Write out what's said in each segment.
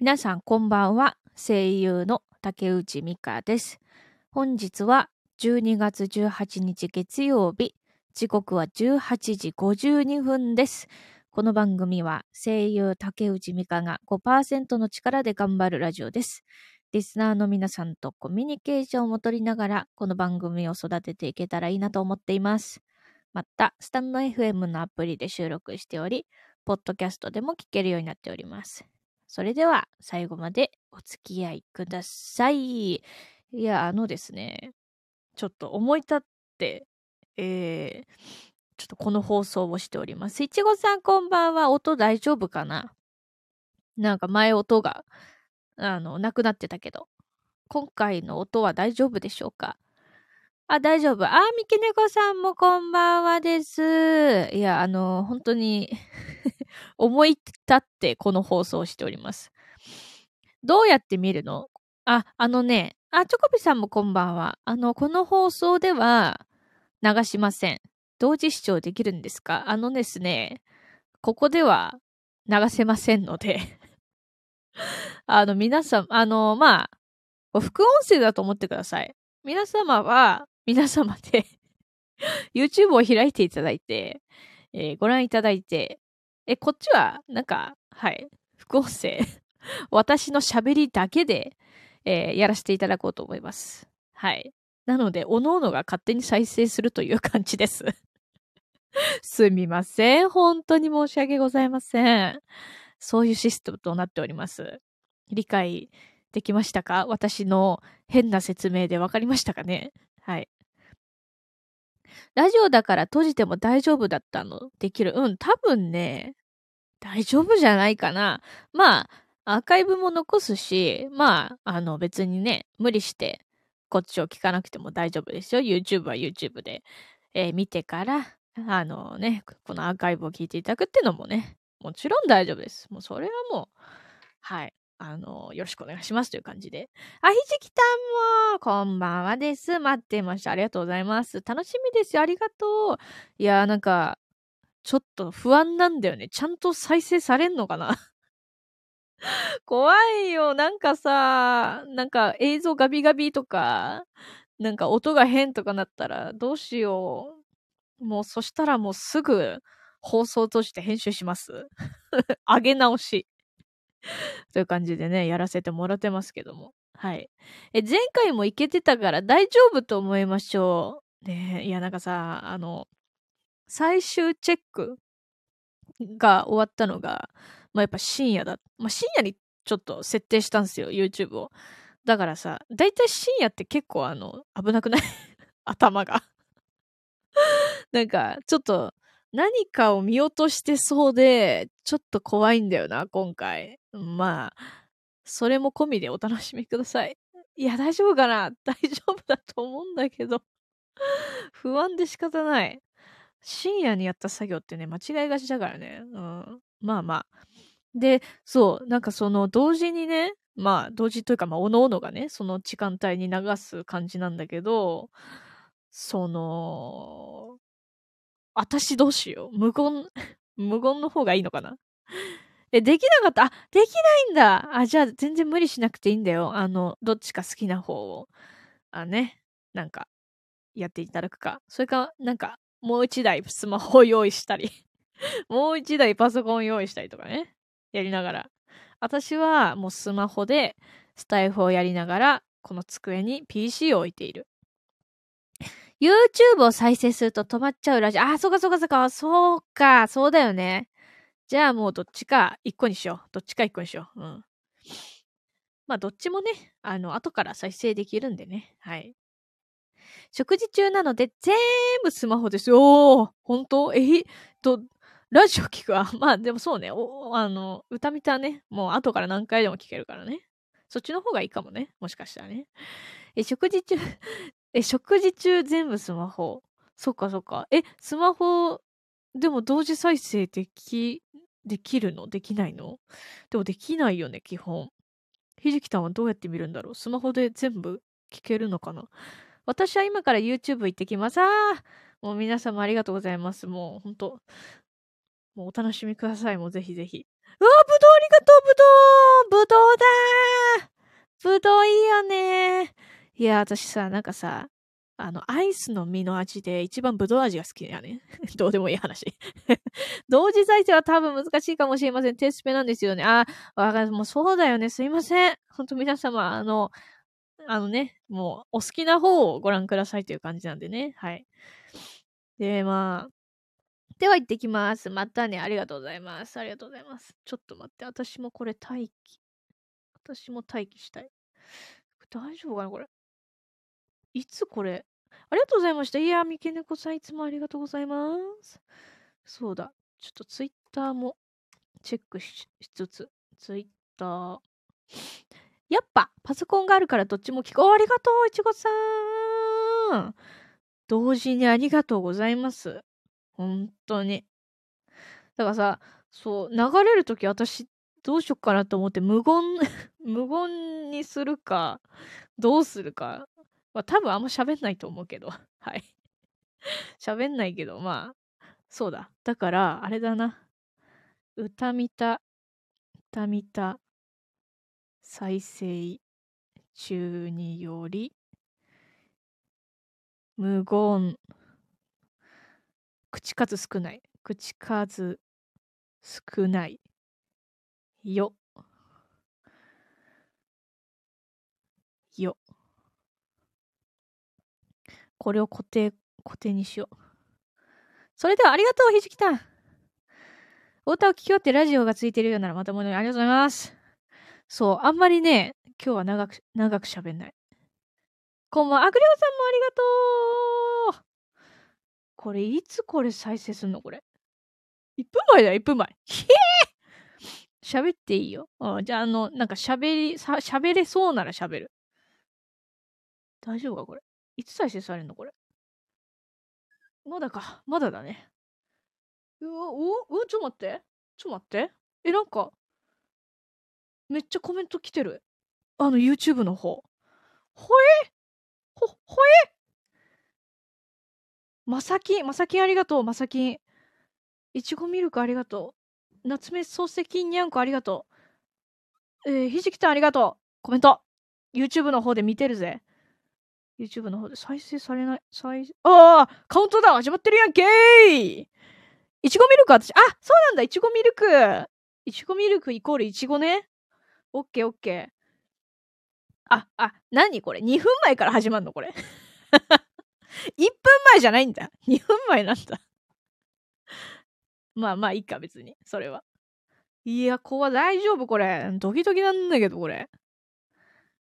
皆さんこんばんは。声優の竹内美香です。本日は12月18日月曜日。時刻は18時52分です。この番組は声優竹内美香が5%の力で頑張るラジオです。リスナーの皆さんとコミュニケーションを取りながら、この番組を育てていけたらいいなと思っています。また、スタンド FM のアプリで収録しており、ポッドキャストでも聞けるようになっております。それでは、最後までお付き合いください。いや、あのですね、ちょっと思い立って、えー、ちょっとこの放送をしております。いちごさんこんばんは。音大丈夫かな？なんか前音が、あの、なくなってたけど。今回の音は大丈夫でしょうか？あ、大丈夫。あ、みきねこさんもこんばんはです。いや、あの、本当に思い立ってこの放送をしております。どうやって見るの？あ、あのね、あ、チョコビさんもこんばんは。あの、この放送では流しません。同時視聴できるんですか？あのですね、ここでは流せませんので あの、皆さん、あの、まあ、副音声だと思ってください。皆様は、皆様で YouTube を開いていただいて、えーご覧いただいて、え、こっちは、なんか、はい、副音声、私の喋りだけで、えーやらせていただこうと思います。はい。なので、おのおのが勝手に再生するという感じです。すみません。本当に申し訳ございません。そういうシステムとなっております。理解できましたか？私の変な説明でわかりましたかね？はい。ラジオだから閉じても大丈夫だったの？できるうん、多分ね、大丈夫じゃないかな。まあ、アーカイブも残すし、まあ、あの別にね、無理してこっちを聞かなくても大丈夫ですよ。YouTube は YouTube で、えー見てから、あのね、このアーカイブを聞いていただくっていうのもね、もちろん大丈夫です。もうそれはもう、はい。あの、よろしくお願いしますという感じで。あ、ひじきたんも、こんばんはです。待ってました。ありがとうございます。楽しみですよ。ありがとう。いやー、なんか、ちょっと不安なんだよね。ちゃんと再生されんのかな 怖いよ。なんかさ、なんか映像ガビガビとか、なんか音が変とかなったらどうしよう。もうそしたらもうすぐ放送として編集します。上げ直し。という感じでね、やらせてもらってますけども。はい。え、前回もいけてたから大丈夫と思いましょう。ねいや、なんかさ、あの、最終チェックが終わったのが、まあ、やっぱ深夜だ。まあ、深夜にちょっと設定したんですよ、YouTube を。だからさ、だいたい深夜って結構あの、危なくない？頭が。なんか、ちょっと、何かを見落としてそうで、ちょっと怖いんだよな、今回。まあ、それも込みでお楽しみください。いや、大丈夫かな？大丈夫だと思うんだけど。不安で仕方ない。深夜にやった作業ってね、間違いがちだからね。うん。まあまあ。で、そう、なんかその、同時にね、まあ、同時というか、まあ、おのおのがね、その時間帯に流す感じなんだけど、その、私どうしよう？無言、無言の方がいいのかな？え、できなかった？あ、できないんだあ、じゃあ全然無理しなくていいんだよ。あの、どっちか好きな方を。あ、ね。なんか、やっていただくか。それか、なんか、もう一台スマホを用意したり。もう一台パソコン用意したりとかね。やりながら。私はもうスマホでスタイフをやりながら、この机に PC を置いている。YouTube を再生すると止まっちゃうラジオ。あ、そうかそうかそうか。そうか。そうだよね。じゃあもうどっちか一個にしよう。どっちか一個にしよう。うん。まあどっちもね、あの、後から再生できるんでね。はい。食事中なので全部スマホですよ。おー本当？えと、ラジオ聞く？わ。まあでもそうね。おあの、歌見たね。もう後から何回でも聞けるからね。そっちの方がいいかもね。もしかしたらね。え、食事中、え、食事中全部スマホ？そっかそっか。え、スマホ、でも同時再生でき、できるの？できないの？でもできないよね、基本。ひじきたんはどうやって見るんだろう？スマホで全部聞けるのかな？私は今から YouTube 行ってきます。あもう皆様ありがとうございます。もう本当もうお楽しみください。もうぜひぜひ。うわ、ぶどうありがとう、ぶどうぶどうだぶどういいよねいや、私さ、なんかさ、あの、アイスの実の味で一番ぶどう味が好きやね。どうでもいい話。同時再生は多分難しいかもしれません。テスペなんですよね。あ、わかる。もうそうだよね。すいません。ほんと皆様、あの、あのね、もうお好きな方をご覧くださいという感じなんでね。はい。で、まあ、では行ってきます。またね。ありがとうございます。ありがとうございます。ちょっと待って。私もこれ待機。私も待機したい。大丈夫かなこれ。いつこれ？ありがとうございました。いや、三毛猫さんいつもありがとうございます。そうだ。ちょっとツイッターもチェックしつつ。ツイッター。やっぱ、パソコンがあるからどっちも聞こう。ありがとう、いちごさん。同時にありがとうございます。本当に。だからさ、そう、流れるとき私どうしよっかなと思って無言 無言にするか、どうするかまあ多分あんま喋んないと思うけど。はい。喋んないけど、まあ、そうだ。だから、あれだな。歌見た、歌見た、再生中により、無言、口数少ない。口数少ないよ。よ。これを固定、固定にしよう。それではありがとう、ひじきたん。お歌を聞き終わってラジオがついてるようならまたものにありがとうございます。そう、あんまりね、今日は長く、長く喋んない。こんばんは、アグリオさんもありがとうこれ、いつこれ再生すんのこれ。1分前だよ、1分前。ひえ喋っていいよ。うん、じゃあ、あの、なんか喋り、さ、喋れそうなら喋る。大丈夫かこれ。いつ再生されるのこれ。まだか。まだだね。うわ、おうちょっと待って。ちょっと待って。え、なんか、めっちゃコメント来てる。あの、YouTube の方。ほえ？ほ、ほえ？まさきん、まさきんありがとう、まさきん。いちごミルクありがとう。夏目漱石にゃんこありがとう。えー、ひじきたんありがとう。コメント。YouTube の方で見てるぜ。YouTube の方で再生されない。再ああカウントダウン始まってるやんけーいちごミルク私、あそうなんだいちごミルクいちごミルクイコールいちごね。オッケーオッケー。あ、あ、なにこれ ?2 分前から始まるのこれ。1分前じゃないんだ。2分前なんだ。まあまあいいか、別に。それは。いや、怖大丈夫これ。ドキドキなんだけど、これ。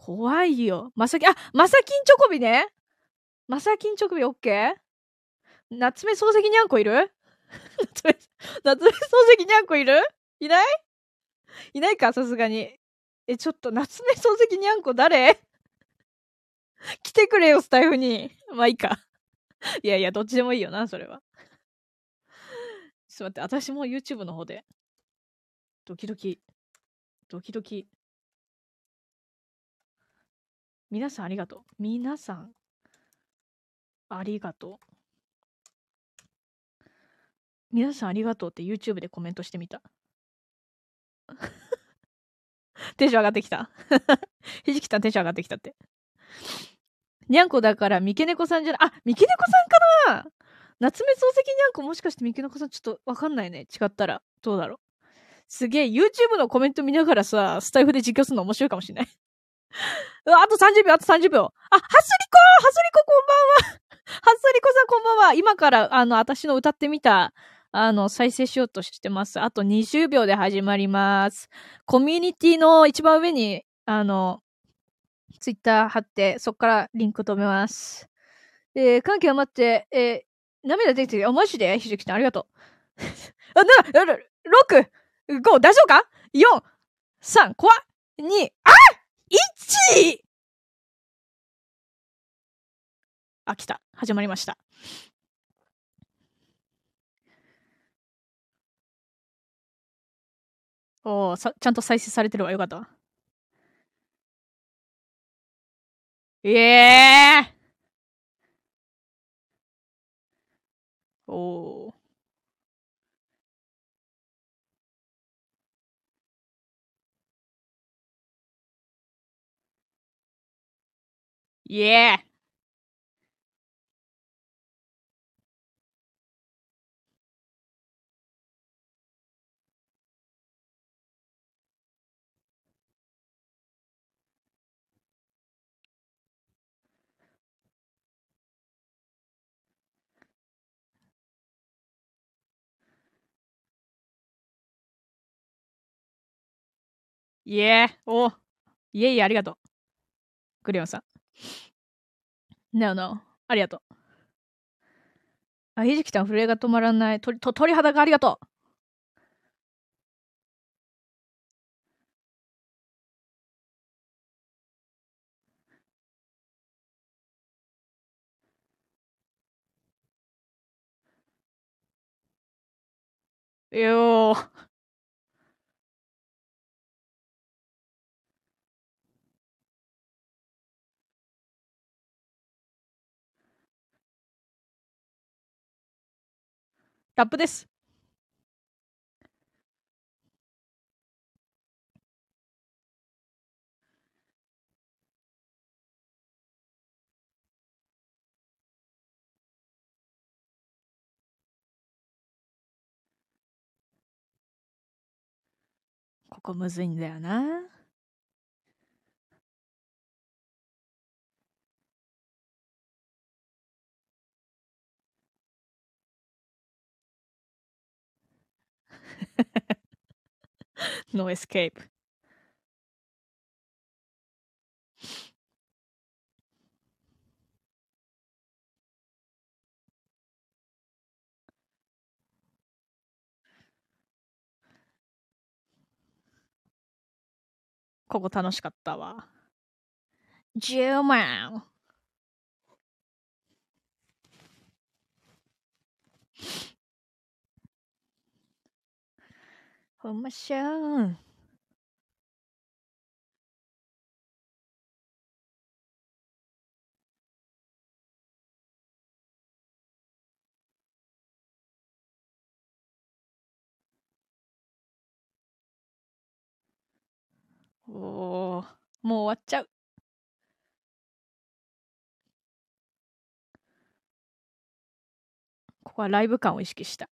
怖いよ。まさき、あ、まさきんチョコビね。まさきんチョコビオッケー？夏目漱石にゃんこいる？夏目、夏目漱石にゃんこいる？いない？いないかさすがに。え、ちょっと、夏目漱石にゃんこ誰？来てくれよ、スタイフに。まあいいか。いやいや、どっちでもいいよな、それは。ちょっと待って、私も YouTube の方で。ドキドキ。ドキドキ。皆さんありがとう。皆さん、ありがとう。皆さんありがとうって YouTube でコメントしてみた。テンション上がってきた。ひじきさんテンション上がってきたって。にゃんこだから、三毛猫さんじゃない、あ、三毛猫さんかな夏目漱石にゃんこもしかして三毛猫さんちょっとわかんないね。違ったら。どうだろう。すげえ、YouTube のコメント見ながらさ、スタイフで実況するの面白いかもしれない。あと30秒、あと30秒。あ、はすりこはすりここんばんは はすりこさんこんばんは今から、あの、私の歌ってみた、あの、再生しようとしてます。あと20秒で始まります。コミュニティの一番上に、あの、ツイッター貼って、そっからリンク止めます。えー、歓喜余って、えー、涙出てきて、あ、マジで？ひじきさん、ありがとう。あ、な、6、5、大丈夫か ?4、3、怖っ !2、あ 1! あ、来た。始まりました。おお、ちゃんと再生されてるわ。よかったわ。ええー、おお。イエーイエーおイエイありがとう。クレヨンさん。No, no. ありがとう。あ、ひじきちゃん、震えが止まらない。鳥、と鳥肌がありがとう。よー。ラップです。ここむずいんだよな。no escape. ここ楽しかったわ。10万ほんましゃーん。おー、もう終わっちゃう。ここはライブ感を意識した。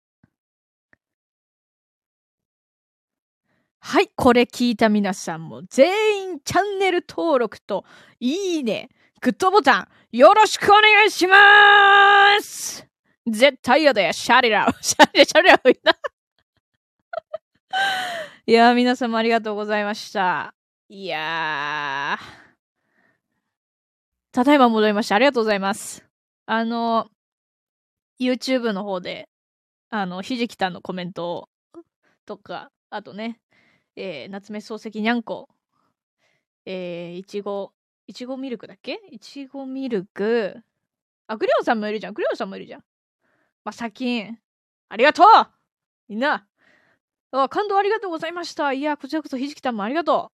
はい、これ聞いた皆さんも全員チャンネル登録といいね、グッドボタンよろしくお願いします絶対やで、シャリラウ シャリラ、シャリラいた。いやー、皆様ありがとうございました。いやー。ただいま戻りました。ありがとうございます。あの、YouTube の方で、あの、ひじきたんのコメントとか、あとね、えー、夏目漱石にゃんこ、えー、いちご、いちごミルクだっけ？いちごミルク、あ、クレヨンさんもいるじゃん。クレヨンさんもいるじゃん。まさきん、ありがとうみんなあ、感動ありがとうございました。いや、こちらこそひじきたんもありがと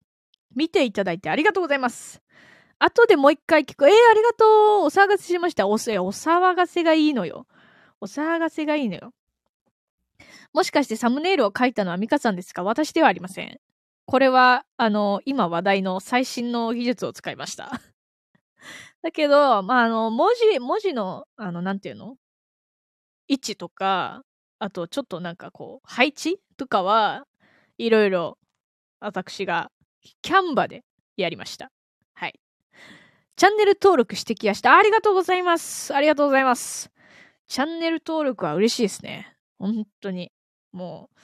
う。見ていただいてありがとうございます。後でもう一回聞く。えー、ありがとうお騒がせしました。お、お騒がせがいいのよ。お騒がせがいいのよ。もしかしてサムネイルを書いたのはミカさんですか？私ではありません。これは、あの、今話題の最新の技術を使いました。だけど、まあ、あの、文字、文字の、あの、なんていうの？位置とか、あと、ちょっとなんかこう、配置とかは、いろいろ、私が、キャンバでやりました。はい。チャンネル登録してきやした。ありがとうございます。ありがとうございます。チャンネル登録は嬉しいですね。本当に。もう、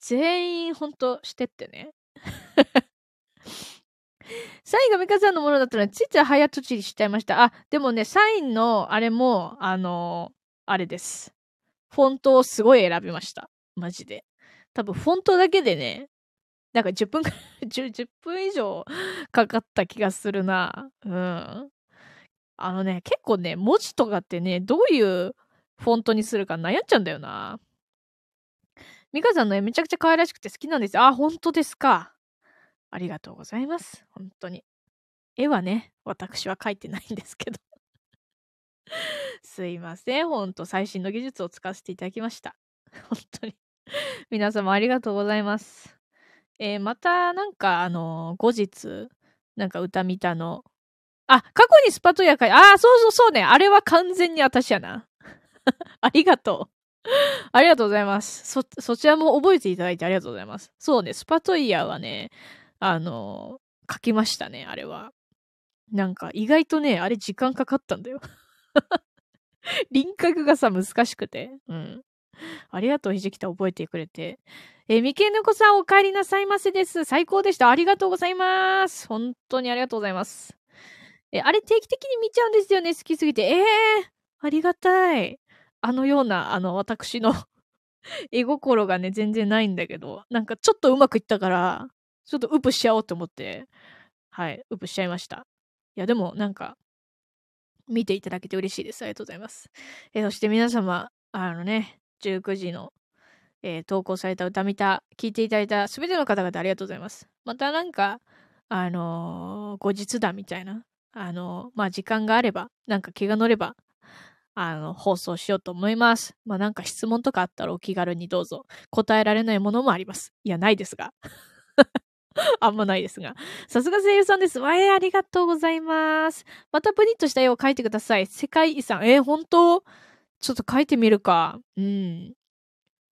全員ほんとしてってね。サインがミカさんのものだったら、ついつい早とちりしちゃいました。あ、でもね、サインのあれも、あのー、あれです。フォントをすごい選びました。マジで。多分、フォントだけでね、なんか10分 10, 10分以上かかった気がするな。うん。あのね、結構ね、文字とかってね、どういうフォントにするか悩んじゃうんだよな。ミカさんの絵めちゃくちゃ可愛らしくて好きなんですよ。あ、本当ですか。ありがとうございます。本当に。絵はね、私は描いてないんですけど すいません。ほんと最新の技術を使わせていただきました。本当に皆様ありがとうございます。えー、またなんかあの後日、なんか歌見たのあ、過去にスパトヤかい。ああ、そうそうそうね。あれは完全に私やな。ありがとう。ありがとうございます。そ、そちらも覚えていただいてありがとうございます。そうね、スパトイヤーはね、あの書きましたね、あれは。なんか、意外とね、あれ時間かかったんだよ。輪郭がさ、難しくて。うん。ありがとう、ひじきた覚えてくれて。えー、みけぬこさんお帰りなさいませです。最高でした。ありがとうございます。本当にありがとうございます。えー、あれ定期的に見ちゃうんですよね。好きすぎて。ええー、ありがたい。あのような、あの、私の 絵心がね、全然ないんだけど、なんかちょっとうまくいったから、ちょっとウプしちゃおうと思って、はい、ウプしちゃいました。いや、でもなんか、見ていただけて嬉しいです。ありがとうございます。えー、そして皆様、あのね、19時の、えー、投稿された歌見た、聞いていただいたすべての方々ありがとうございます。またなんか、あのー、後日談みたいな、あのー、まあ、時間があれば、なんか気が乗れば、あの、放送しようと思います。まあ、なんか質問とかあったらお気軽にどうぞ。答えられないものもあります。いや、ないですが。あんまないですが。さすが声優さんです。わえ、ありがとうございます。またプリントした絵を描いてください。世界遺産。えー、本当？ちょっと描いてみるか。うん。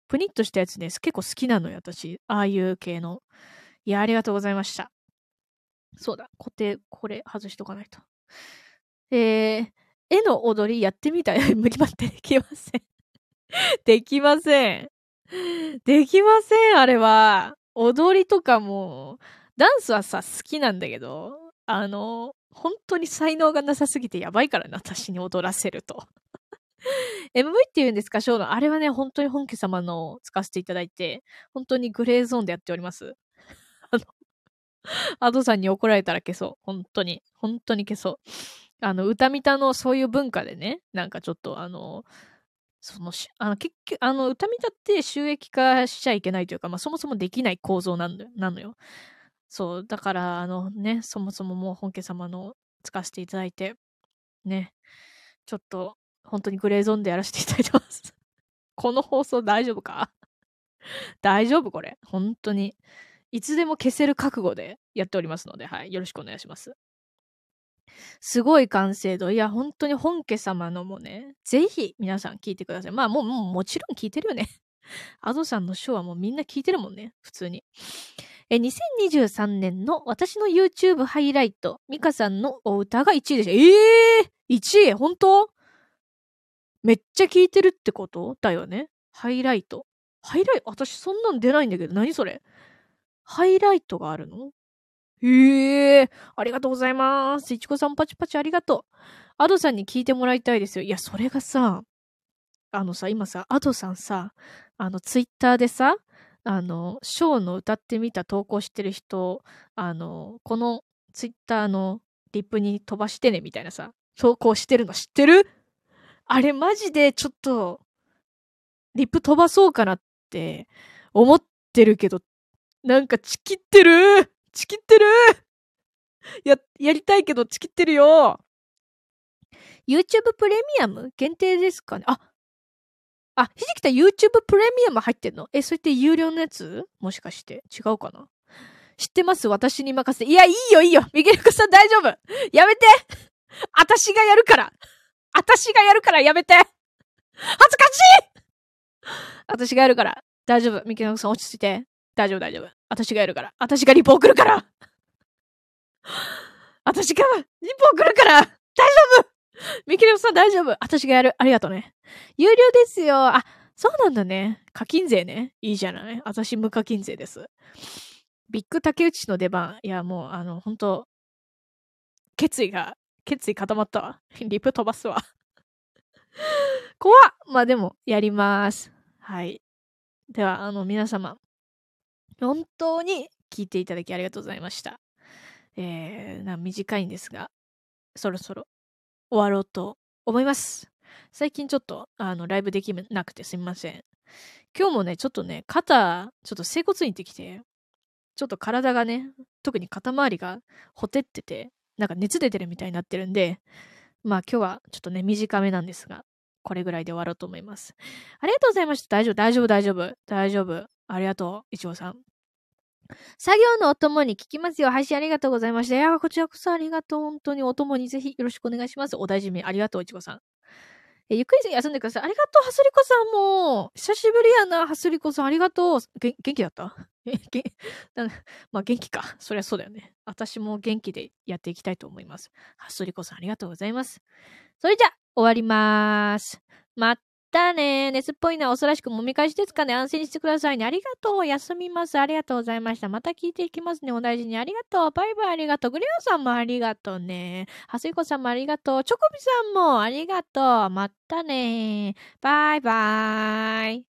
プニッとしたやつね、結構好きなのよ、私。ああいう系の。いや、ありがとうございました。そうだ、固定、これ外しとかないと。えー、絵の踊りやってみたい。無理待って、できません。できません。できません、あれは。踊りとかも、ダンスはさ、好きなんだけど、あの、本当に才能がなさすぎてやばいからね、私に踊らせると。MV って言うんですか、ショーの。あれはね、本当に本家様の使わせていただいて、本当にグレーゾーンでやっております。あの、アドさんに怒られたら消そう。本当に。本当に消そう。あの、歌見たのそういう文化でね、なんかちょっとあの、その、あの、結局、あの、歌見たって収益化しちゃいけないというか、まあ、そもそもできない構造なんだよ、なのよ。そう、だから、あのね、そもそももう本家様の使わせていただいて、ね、ちょっと、本当にグレーゾーンでやらせていただいてます。この放送大丈夫か？大丈夫これ。本当に。いつでも消せる覚悟でやっておりますので、はい。よろしくお願いします。すごい完成度。いや、本当に本家様のもね、ぜひ皆さん聞いてください。まあもう、もうもちろん聞いてるよね。アドさんのショーはもうみんな聞いてるもんね。普通に。え、2023年の私の YouTube ハイライト、ミカさんのお歌が1位でした。ええー、!1 位？本当？めっちゃ聞いてるってこと？だよね。ハイライト。ハイライト私そんなん出ないんだけど、何それ？ハイライトがあるの？へえ、ありがとうございます。いちこさんパチパチありがとう。アドさんに聞いてもらいたいですよ。いや、それがさ、あのさ、今さ、アドさんさ、あの、ツイッターでさ、あの、ショーの歌ってみた投稿してる人、あの、このツイッターのリップに飛ばしてね、みたいなさ、投稿してるの知ってる？あれマジでちょっと、リップ飛ばそうかなって思ってるけど、なんかチキってる？チキってる。や、やりたいけどチキってるよ !YouTube プレミアム？限定ですかね。あ、あ、ひじきた YouTube プレミアム入ってんの？え、それって有料のやつ？もしかして。違うかな？知ってます？私に任せて。いや、いいよいいよ。ミゲルクさん大丈夫。やめて。私がやるから。私がやるからやめて。恥ずかしい。私がやるから。大丈夫。ミゲルクさん落ち着いて。大丈夫大丈夫。私がやるから。私がリポ送るから 私がリポ送るから大丈夫ミキレさん大丈夫私がやる。ありがとうね。有料ですよ。あ、そうなんだね。課金税ね。いいじゃない私無課金税です。ビッグ竹内の出番。いや、もう、あの、本当決意が、決意固まったわ。リプ飛ばすわ。怖っまあでも、やります。はい。では、あの、皆様、本当に聞いていただきありがとうございました。えー、短いんですが、そろそろ終わろうと思います。最近ちょっと、あの、ライブできなくてすみません。今日もね、ちょっとね、肩、ちょっと整骨院行ってきて、ちょっと体がね、特に肩周りがほてってて、なんか熱出てるみたいになってるんで、まあ今日はちょっとね、短めなんですが、これぐらいで終わろうと思います。ありがとうございました。大丈夫、大丈夫、大丈夫、大丈夫。ありがとう、いちごさん。作業のお供に聞きますよ。配信ありがとうございました。いや、こちらこそありがとう。本当にお供にぜひよろしくお願いします。お大事にありがとう、いちごさん。えゆっくり休んでください。ありがとう、はすりこさんも。久しぶりやな、はすりこさん。ありがとう。元気だった？え、げまあ元気か。そりゃそうだよね。私も元気でやっていきたいと思います。はすりこさん、ありがとうございます。それじゃ、終わりまーす。またね熱っぽいのは恐ろしくもみ返しですかね安静にしてくださいね。ありがとう。休みます。ありがとうございました。また聞いていきますね。お大事に。ありがとう。バイバイありがとう。グレオさんもありがとうね。ハスイコさんもありがとう。チョコビさんもありがとう。またねバイバイ。